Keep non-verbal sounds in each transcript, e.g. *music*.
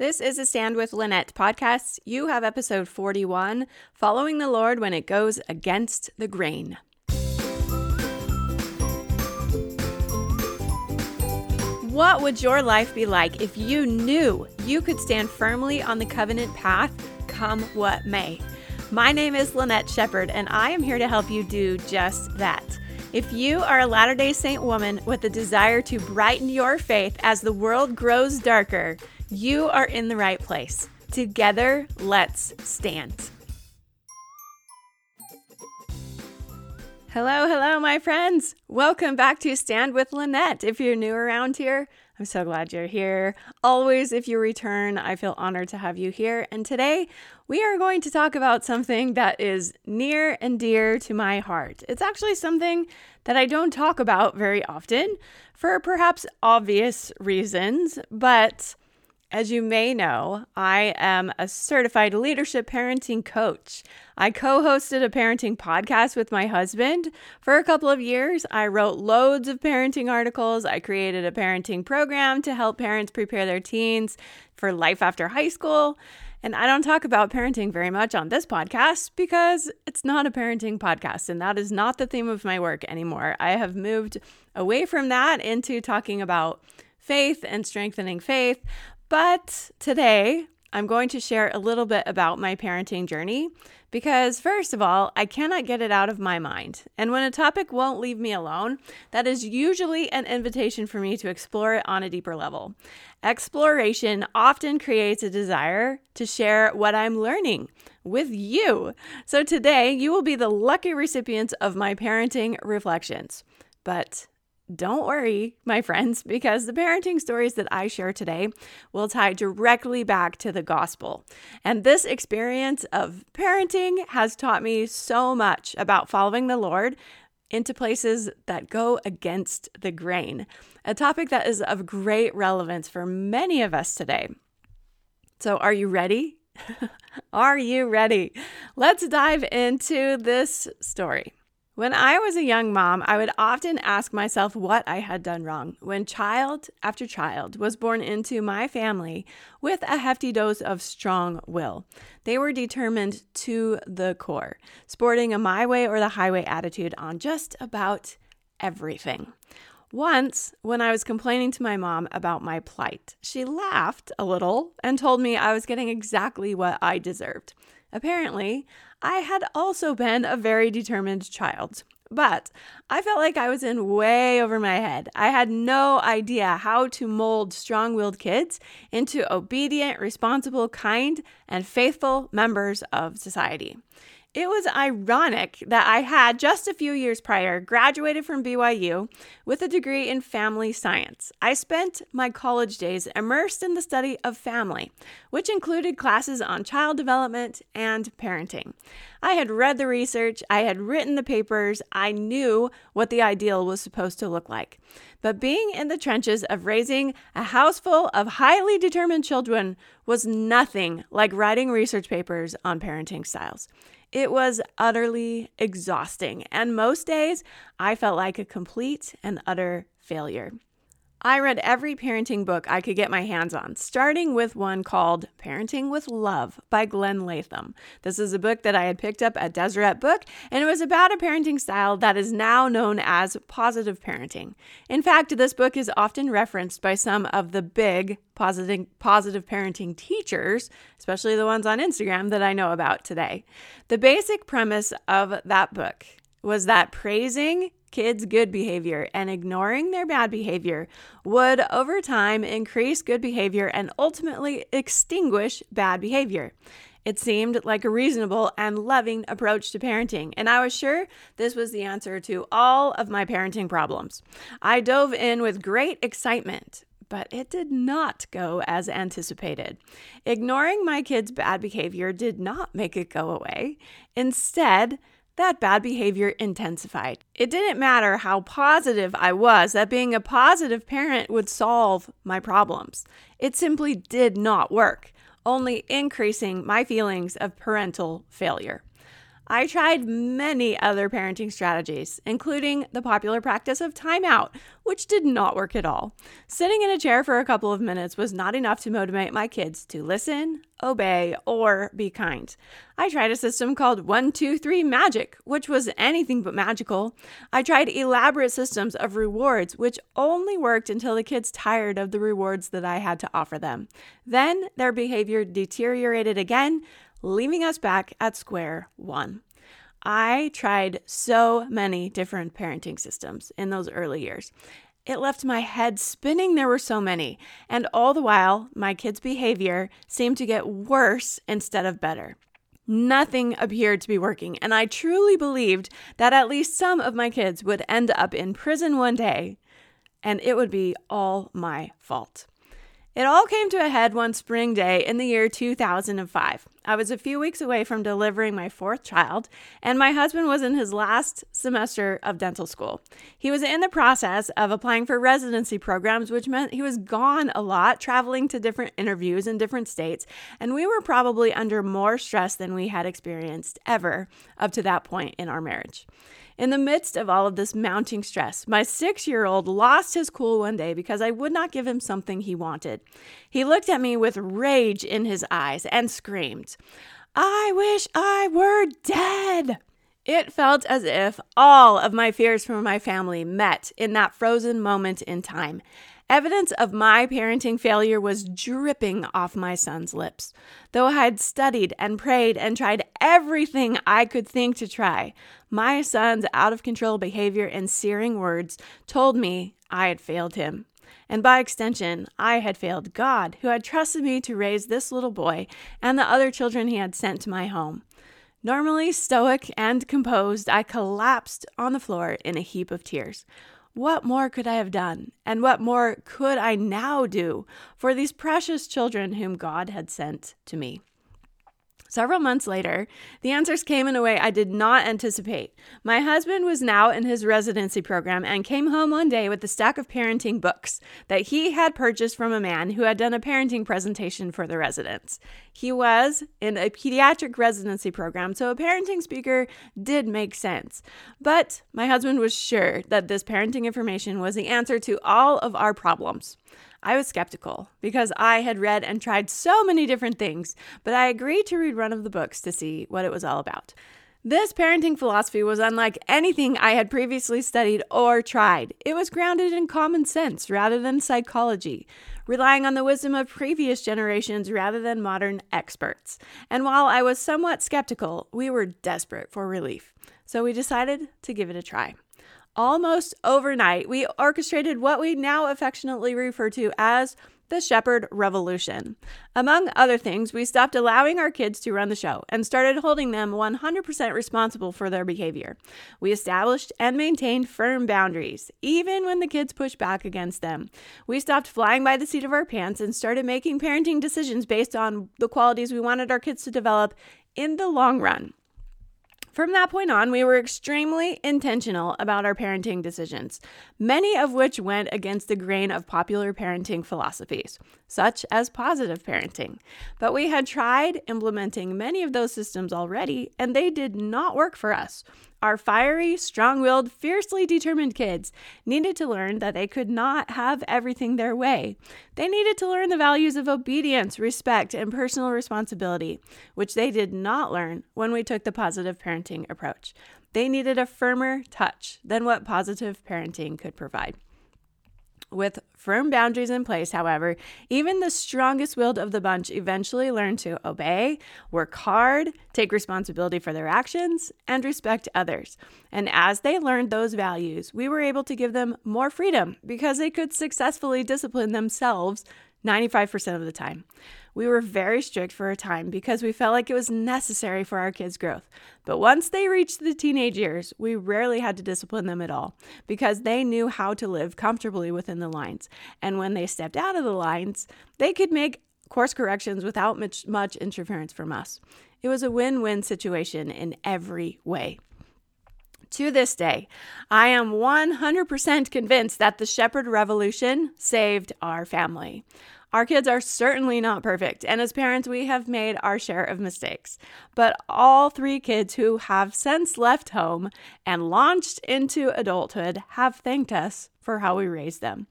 This is a Stand with Lynnette podcast. You have episode 41 Following the Lord When It Goes Against the Grain. What would your life be like if you knew you could stand firmly on the covenant path, come what may? My name is Lynnette Sheppard, and I am here to help you do just that. If you are a Latter day Saint woman with a desire to brighten your faith as the world grows darker, you are in the right place. Together, let's stand. Hello, hello, my friends. Welcome back to Stand with Lynnette. If you're new around here, I'm so glad you're here. Always, if you return, I feel honored to have you here. And today, we are going to talk about something that is near and dear to my heart. It's actually something that I don't talk about very often for perhaps obvious reasons, but as you may know, I am a certified leadership parenting coach. I co hosted a parenting podcast with my husband for a couple of years. I wrote loads of parenting articles. I created a parenting program to help parents prepare their teens for life after high school. And I don't talk about parenting very much on this podcast because it's not a parenting podcast, and that is not the theme of my work anymore. I have moved away from that into talking about faith and strengthening faith. But today, I'm going to share a little bit about my parenting journey because, first of all, I cannot get it out of my mind. And when a topic won't leave me alone, that is usually an invitation for me to explore it on a deeper level. Exploration often creates a desire to share what I'm learning with you. So today, you will be the lucky recipients of my parenting reflections. But don't worry, my friends, because the parenting stories that I share today will tie directly back to the gospel. And this experience of parenting has taught me so much about following the Lord into places that go against the grain, a topic that is of great relevance for many of us today. So, are you ready? *laughs* are you ready? Let's dive into this story. When I was a young mom, I would often ask myself what I had done wrong when child after child was born into my family with a hefty dose of strong will. They were determined to the core, sporting a my way or the highway attitude on just about everything. Once, when I was complaining to my mom about my plight, she laughed a little and told me I was getting exactly what I deserved. Apparently, I had also been a very determined child. But I felt like I was in way over my head. I had no idea how to mold strong willed kids into obedient, responsible, kind, and faithful members of society. It was ironic that I had just a few years prior graduated from BYU with a degree in family science. I spent my college days immersed in the study of family, which included classes on child development and parenting. I had read the research, I had written the papers, I knew what the ideal was supposed to look like. But being in the trenches of raising a house full of highly determined children was nothing like writing research papers on parenting styles. It was utterly exhausting, and most days I felt like a complete and utter failure. I read every parenting book I could get my hands on, starting with one called Parenting with Love by Glenn Latham. This is a book that I had picked up at Deseret Book, and it was about a parenting style that is now known as positive parenting. In fact, this book is often referenced by some of the big positive, positive parenting teachers, especially the ones on Instagram that I know about today. The basic premise of that book was that praising kids' good behavior and ignoring their bad behavior would, over time, increase good behavior and ultimately extinguish bad behavior. It seemed like a reasonable and loving approach to parenting, and I was sure this was the answer to all of my parenting problems. I dove in with great excitement, but it did not go as anticipated. Ignoring my kids' bad behavior did not make it go away. Instead, that bad behavior intensified. It didn't matter how positive I was that being a positive parent would solve my problems. It simply did not work, only increasing my feelings of parental failure. I tried many other parenting strategies, including the popular practice of timeout, which did not work at all. Sitting in a chair for a couple of minutes was not enough to motivate my kids to listen, obey, or be kind. I tried a system called 123 Magic, which was anything but magical. I tried elaborate systems of rewards, which only worked until the kids tired of the rewards that I had to offer them. Then their behavior deteriorated again leaving us back at square one. I tried so many different parenting systems in those early years. It left my head spinning. There were so many. And all the while, my kids' behavior seemed to get worse instead of better. Nothing appeared to be working, and I truly believed that at least some of my kids would end up in prison one day, and it would be all my fault. It all came to a head one spring day in the year 2005. I was a few weeks away from delivering my fourth child, and my husband was in his last semester of dental school. He was in the process of applying for residency programs, which meant he was gone a lot, traveling to different interviews in different states, and we were probably under more stress than we had experienced ever up to that point in our marriage. In the midst of all of this mounting stress, my six year old lost his cool one day because I would not give him something he wanted. He looked at me with rage in his eyes and screamed, I wish I were dead. It felt as if all of my fears for my family met in that frozen moment in time. Evidence of my parenting failure was dripping off my son's lips. Though I had studied and prayed and tried everything I could think to try, my son's out of control behavior and searing words told me I had failed him. And by extension, I had failed God, who had trusted me to raise this little boy and the other children he had sent to my home. Normally stoic and composed, I collapsed on the floor in a heap of tears. What more could I have done? And what more could I now do for these precious children whom God had sent to me? Several months later, the answers came in a way I did not anticipate. My husband was now in his residency program and came home one day with a stack of parenting books that he had purchased from a man who had done a parenting presentation for the residents. He was in a pediatric residency program, so a parenting speaker did make sense. But my husband was sure that this parenting information was the answer to all of our problems. I was skeptical because I had read and tried so many different things, but I agreed to read one of the books to see what it was all about. This parenting philosophy was unlike anything I had previously studied or tried. It was grounded in common sense rather than psychology, relying on the wisdom of previous generations rather than modern experts. And while I was somewhat skeptical, we were desperate for relief. So we decided to give it a try. Almost overnight, we orchestrated what we now affectionately refer to as the Sheppard Revolution. Among other things, we stopped allowing our kids to run the show and started holding them 100% responsible for their behavior. We established and maintained firm boundaries, even when the kids pushed back against them. We stopped flying by the seat of our pants and started making parenting decisions based on the qualities we wanted our kids to develop in the long run. From that point on, we were extremely intentional about our parenting decisions, many of which went against the grain of popular parenting philosophies, such as positive parenting. But we had tried implementing many of those systems already, and they did not work for us. Our fiery, strong willed, fiercely determined kids needed to learn that they could not have everything their way. They needed to learn the values of obedience, respect, and personal responsibility, which they did not learn when we took the positive parenting approach. They needed a firmer touch than what positive parenting could provide. With firm boundaries in place, however, even the strongest willed of the bunch eventually learn to obey, work hard, take responsibility for their actions, and respect others. And as they learned those values, we were able to give them more freedom because they could successfully discipline themselves 95% of the time. We were very strict for a time because we felt like it was necessary for our kids' growth. But once they reached the teenage years, we rarely had to discipline them at all because they knew how to live comfortably within the lines. And when they stepped out of the lines, they could make course corrections without much, much interference from us. It was a win win situation in every way. To this day, I am 100% convinced that the Sheppard Revolution saved our family. Our kids are certainly not perfect, and as parents, we have made our share of mistakes. But all three kids who have since left home and launched into adulthood have thanked us for how we raised them.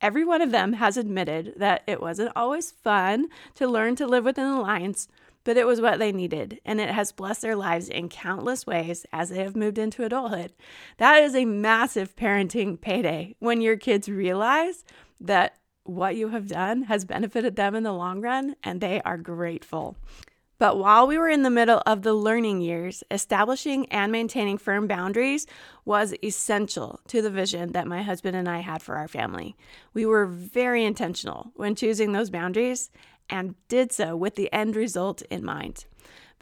Every one of them has admitted that it wasn't always fun to learn to live within the lines, but it was what they needed, and it has blessed their lives in countless ways as they have moved into adulthood. That is a massive parenting payday when your kids realize that what you have done has benefited them in the long run and they are grateful. But while we were in the middle of the learning years, establishing and maintaining firm boundaries was essential to the vision that my husband and I had for our family. We were very intentional when choosing those boundaries and did so with the end result in mind.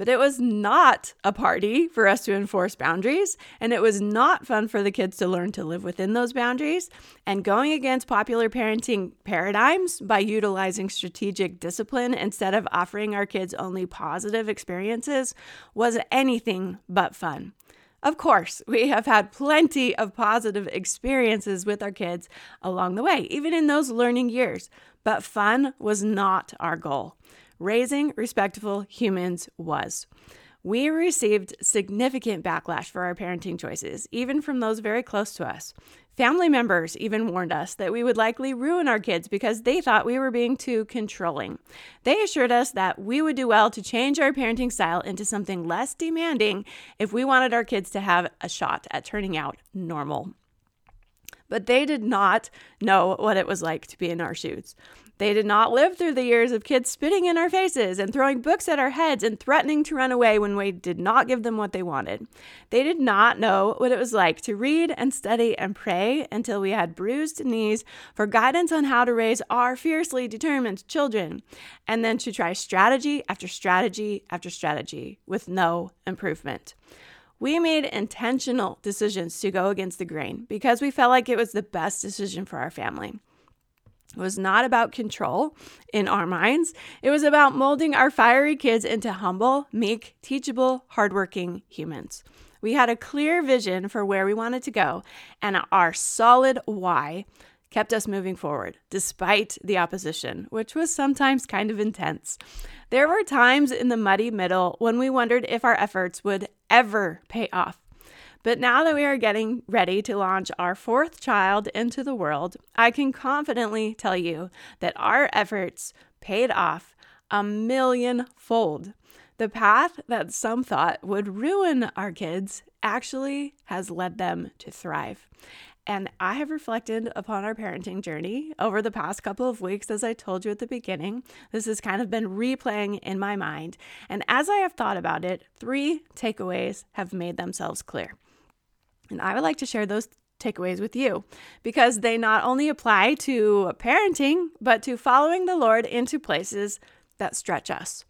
But it was not a party for us to enforce boundaries, and it was not fun for the kids to learn to live within those boundaries. And going against popular parenting paradigms by utilizing strategic discipline instead of offering our kids only positive experiences was anything but fun. Of course, we have had plenty of positive experiences with our kids along the way, even in those learning years, but fun was not our goal raising respectful humans was. We received significant backlash for our parenting choices, even from those very close to us. Family members even warned us that we would likely ruin our kids because they thought we were being too controlling. They assured us that we would do well to change our parenting style into something less demanding if we wanted our kids to have a shot at turning out normal. But they did not know what it was like to be in our shoes. They did not live through the years of kids spitting in our faces and throwing books at our heads and threatening to run away when we did not give them what they wanted. They did not know what it was like to read and study and pray until we had bruised knees for guidance on how to raise our fiercely determined children, and then to try strategy after strategy after strategy with no improvement. We made intentional decisions to go against the grain because we felt like it was the best decision for our family. It was not about control in our minds. It was about molding our fiery kids into humble, meek, teachable, hardworking humans. We had a clear vision for where we wanted to go, and our solid why kept us moving forward despite the opposition, which was sometimes kind of intense. There were times in the muddy middle when we wondered if our efforts would ever pay off. But now that we are getting ready to launch our fourth child into the world, I can confidently tell you that our efforts paid off a million fold. The path that some thought would ruin our kids actually has led them to thrive. And I have reflected upon our parenting journey over the past couple of weeks, as I told you at the beginning. This has kind of been replaying in my mind. And as I have thought about it, three takeaways have made themselves clear. And I would like to share those takeaways with you because they not only apply to parenting, but to following the Lord into places that stretch us.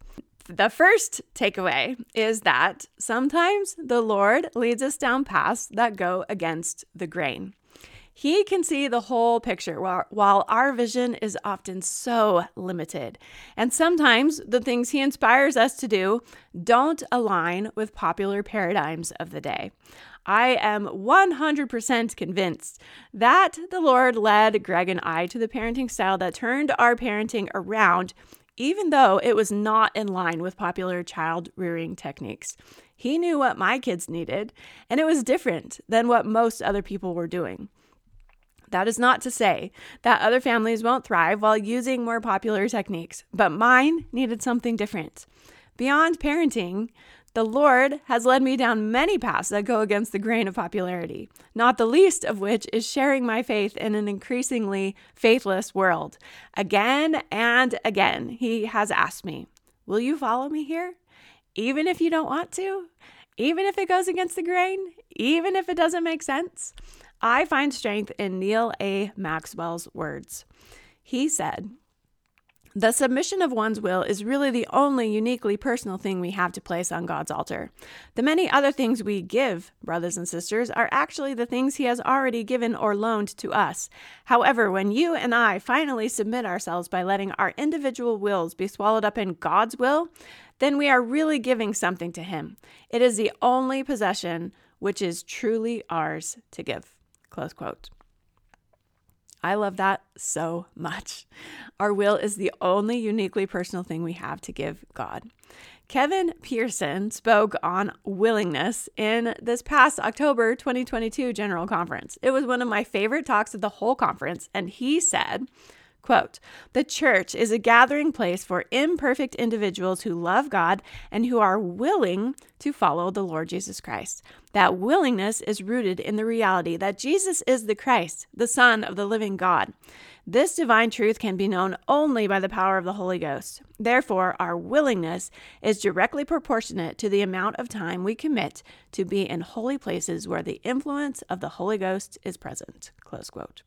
The first takeaway is that sometimes the Lord leads us down paths that go against the grain. He can see the whole picture while, our vision is often so limited. And sometimes the things he inspires us to do don't align with popular paradigms of the day. I am 100% convinced that the Lord led Greg and I to the parenting style that turned our parenting around, even though it was not in line with popular child rearing techniques. He knew what my kids needed, and it was different than what most other people were doing. That is not to say that other families won't thrive while using more popular techniques, but mine needed something different. Beyond parenting, the Lord has led me down many paths that go against the grain of popularity, not the least of which is sharing my faith in an increasingly faithless world. Again and again, He has asked me, Will you follow me here? Even if you don't want to? Even if it goes against the grain? Even if it doesn't make sense? I find strength in Neal A. Maxwell's words. He said, the submission of one's will is really the only uniquely personal thing we have to place on God's altar. The many other things we give, brothers and sisters, are actually the things He has already given or loaned to us. However, when you and I finally submit ourselves by letting our individual wills be swallowed up in God's will, then we are really giving something to Him. It is the only possession which is truly ours to give. Close quote. I love that so much. Our will is the only uniquely personal thing we have to give God. Kevin Pearson spoke on willingness in this past October 2022 General Conference. It was one of my favorite talks of the whole conference, and he said, Quote, the church is a gathering place for imperfect individuals who love God and who are willing to follow the Lord Jesus Christ. That willingness is rooted in the reality that Jesus is the Christ, the Son of the living God. This divine truth can be known only by the power of the Holy Ghost. Therefore, our willingness is directly proportionate to the amount of time we commit to be in holy places where the influence of the Holy Ghost is present. Close quote.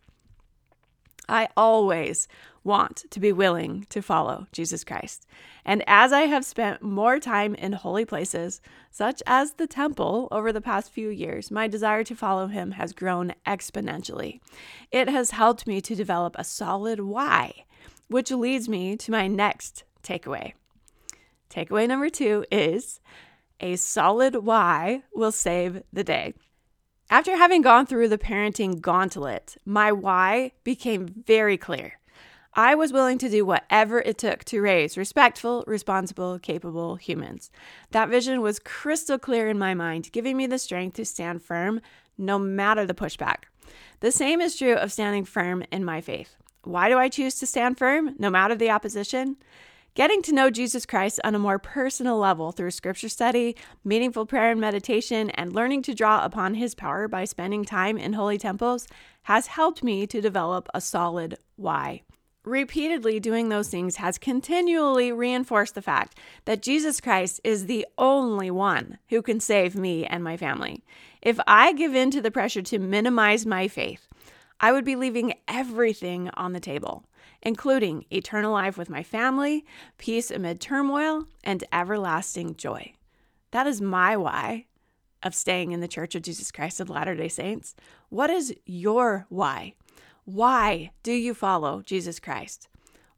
I always want to be willing to follow Jesus Christ. And as I have spent more time in holy places, such as the temple, over the past few years, my desire to follow him has grown exponentially. It has helped me to develop a solid why, which leads me to my next takeaway. Takeaway number two is a solid why will save the day. After having gone through the parenting gauntlet, my why became very clear. I was willing to do whatever it took to raise respectful, responsible, capable humans. That vision was crystal clear in my mind, giving me the strength to stand firm no matter the pushback. The same is true of standing firm in my faith. Why do I choose to stand firm no matter the opposition? Getting to know Jesus Christ on a more personal level through scripture study, meaningful prayer and meditation, and learning to draw upon his power by spending time in holy temples has helped me to develop a solid why. Repeatedly doing those things has continually reinforced the fact that Jesus Christ is the only one who can save me and my family. If I give in to the pressure to minimize my faith, I would be leaving everything on the table including eternal life with my family, peace amid turmoil, and everlasting joy. That is my why of staying in the Church of Jesus Christ of Latter day Saints. What is your why? Why do you follow Jesus Christ?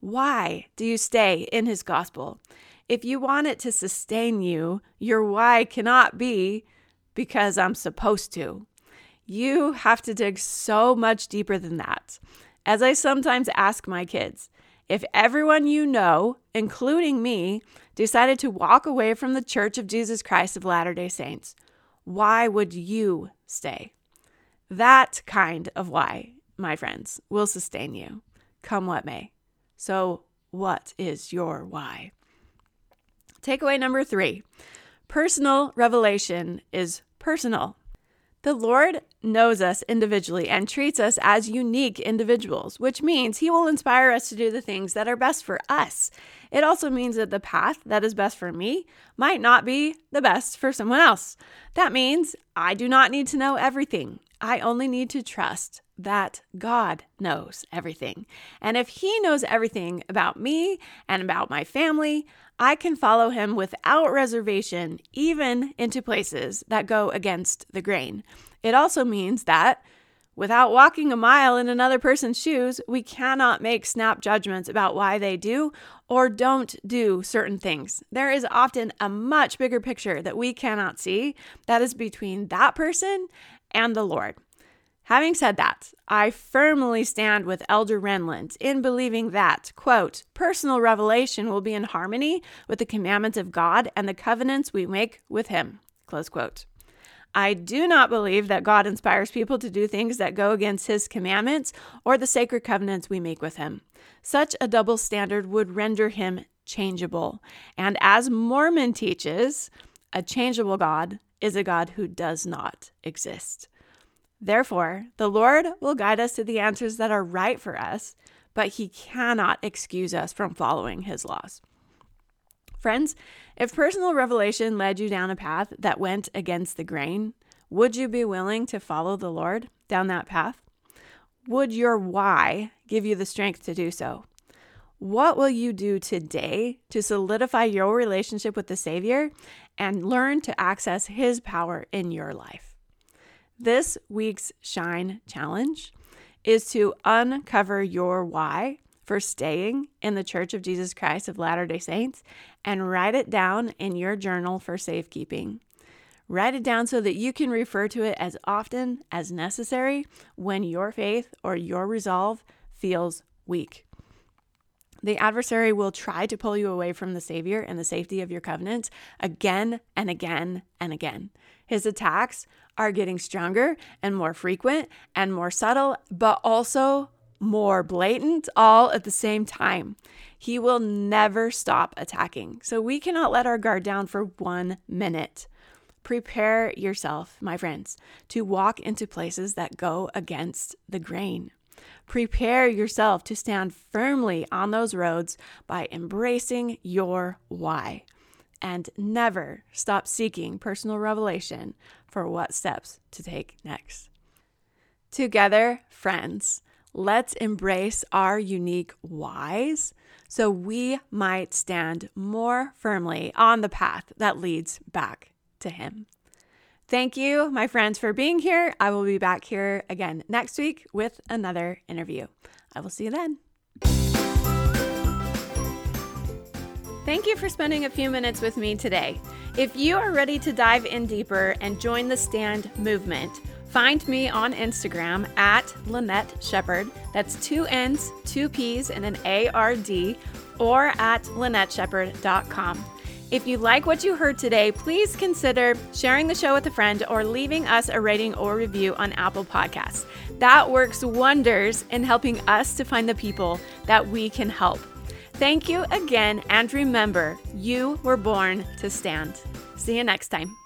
Why do you stay in his gospel? If you want it to sustain you, your why cannot be because I'm supposed to. You have to dig so much deeper than that. As I sometimes ask my kids, if everyone you know, including me, decided to walk away from the Church of Jesus Christ of Latter day Saints, why would you stay? That kind of why, my friends, will sustain you, come what may. So, what is your why? Takeaway number three personal revelation is personal. The Lord knows us individually and treats us as unique individuals, which means He will inspire us to do the things that are best for us. It also means that the path that is best for me might not be the best for someone else. That means I do not need to know everything. I only need to trust that God knows everything. And if He knows everything about me and about my family, I can follow him without reservation, even into places that go against the grain. It also means that without walking a mile in another person's shoes, we cannot make snap judgments about why they do or don't do certain things. There is often a much bigger picture that we cannot see that is between that person and the Lord. Having said that, I firmly stand with Elder Renlund in believing that, quote, personal revelation will be in harmony with the commandments of God and the covenants we make with Him, close quote. I do not believe that God inspires people to do things that go against His commandments or the sacred covenants we make with Him. Such a double standard would render Him changeable. And as Mormon teaches, a changeable God is a God who does not exist. Therefore, the Lord will guide us to the answers that are right for us, but He cannot excuse us from following His laws. Friends, if personal revelation led you down a path that went against the grain, would you be willing to follow the Lord down that path? Would your why give you the strength to do so? What will you do today to solidify your relationship with the Savior and learn to access His power in your life? This week's Shine Challenge is to uncover your why for staying in the Church of Jesus Christ of Latter day Saints and write it down in your journal for safekeeping. Write it down so that you can refer to it as often as necessary when your faith or your resolve feels weak. The adversary will try to pull you away from the Savior and the safety of your covenant again and again and again. His attacks are getting stronger and more frequent and more subtle, but also more blatant all at the same time. He will never stop attacking. So we cannot let our guard down for one minute. Prepare yourself, my friends, to walk into places that go against the grain. Prepare yourself to stand firmly on those roads by embracing your why. And never stop seeking personal revelation for what steps to take next. Together, friends, let's embrace our unique whys so we might stand more firmly on the path that leads back to Him. Thank you, my friends, for being here. I will be back here again next week with another interview. I will see you then. Thank you for spending a few minutes with me today. If you are ready to dive in deeper and join the Stand movement, find me on Instagram at Lynnette Sheppard. That's two N's, two P's, and an A R D, or at LynnetteSheppard.com. If you like what you heard today, please consider sharing the show with a friend or leaving us a rating or review on Apple Podcasts. That works wonders in helping us to find the people that we can help. Thank you again, and remember, you were born to stand. See you next time.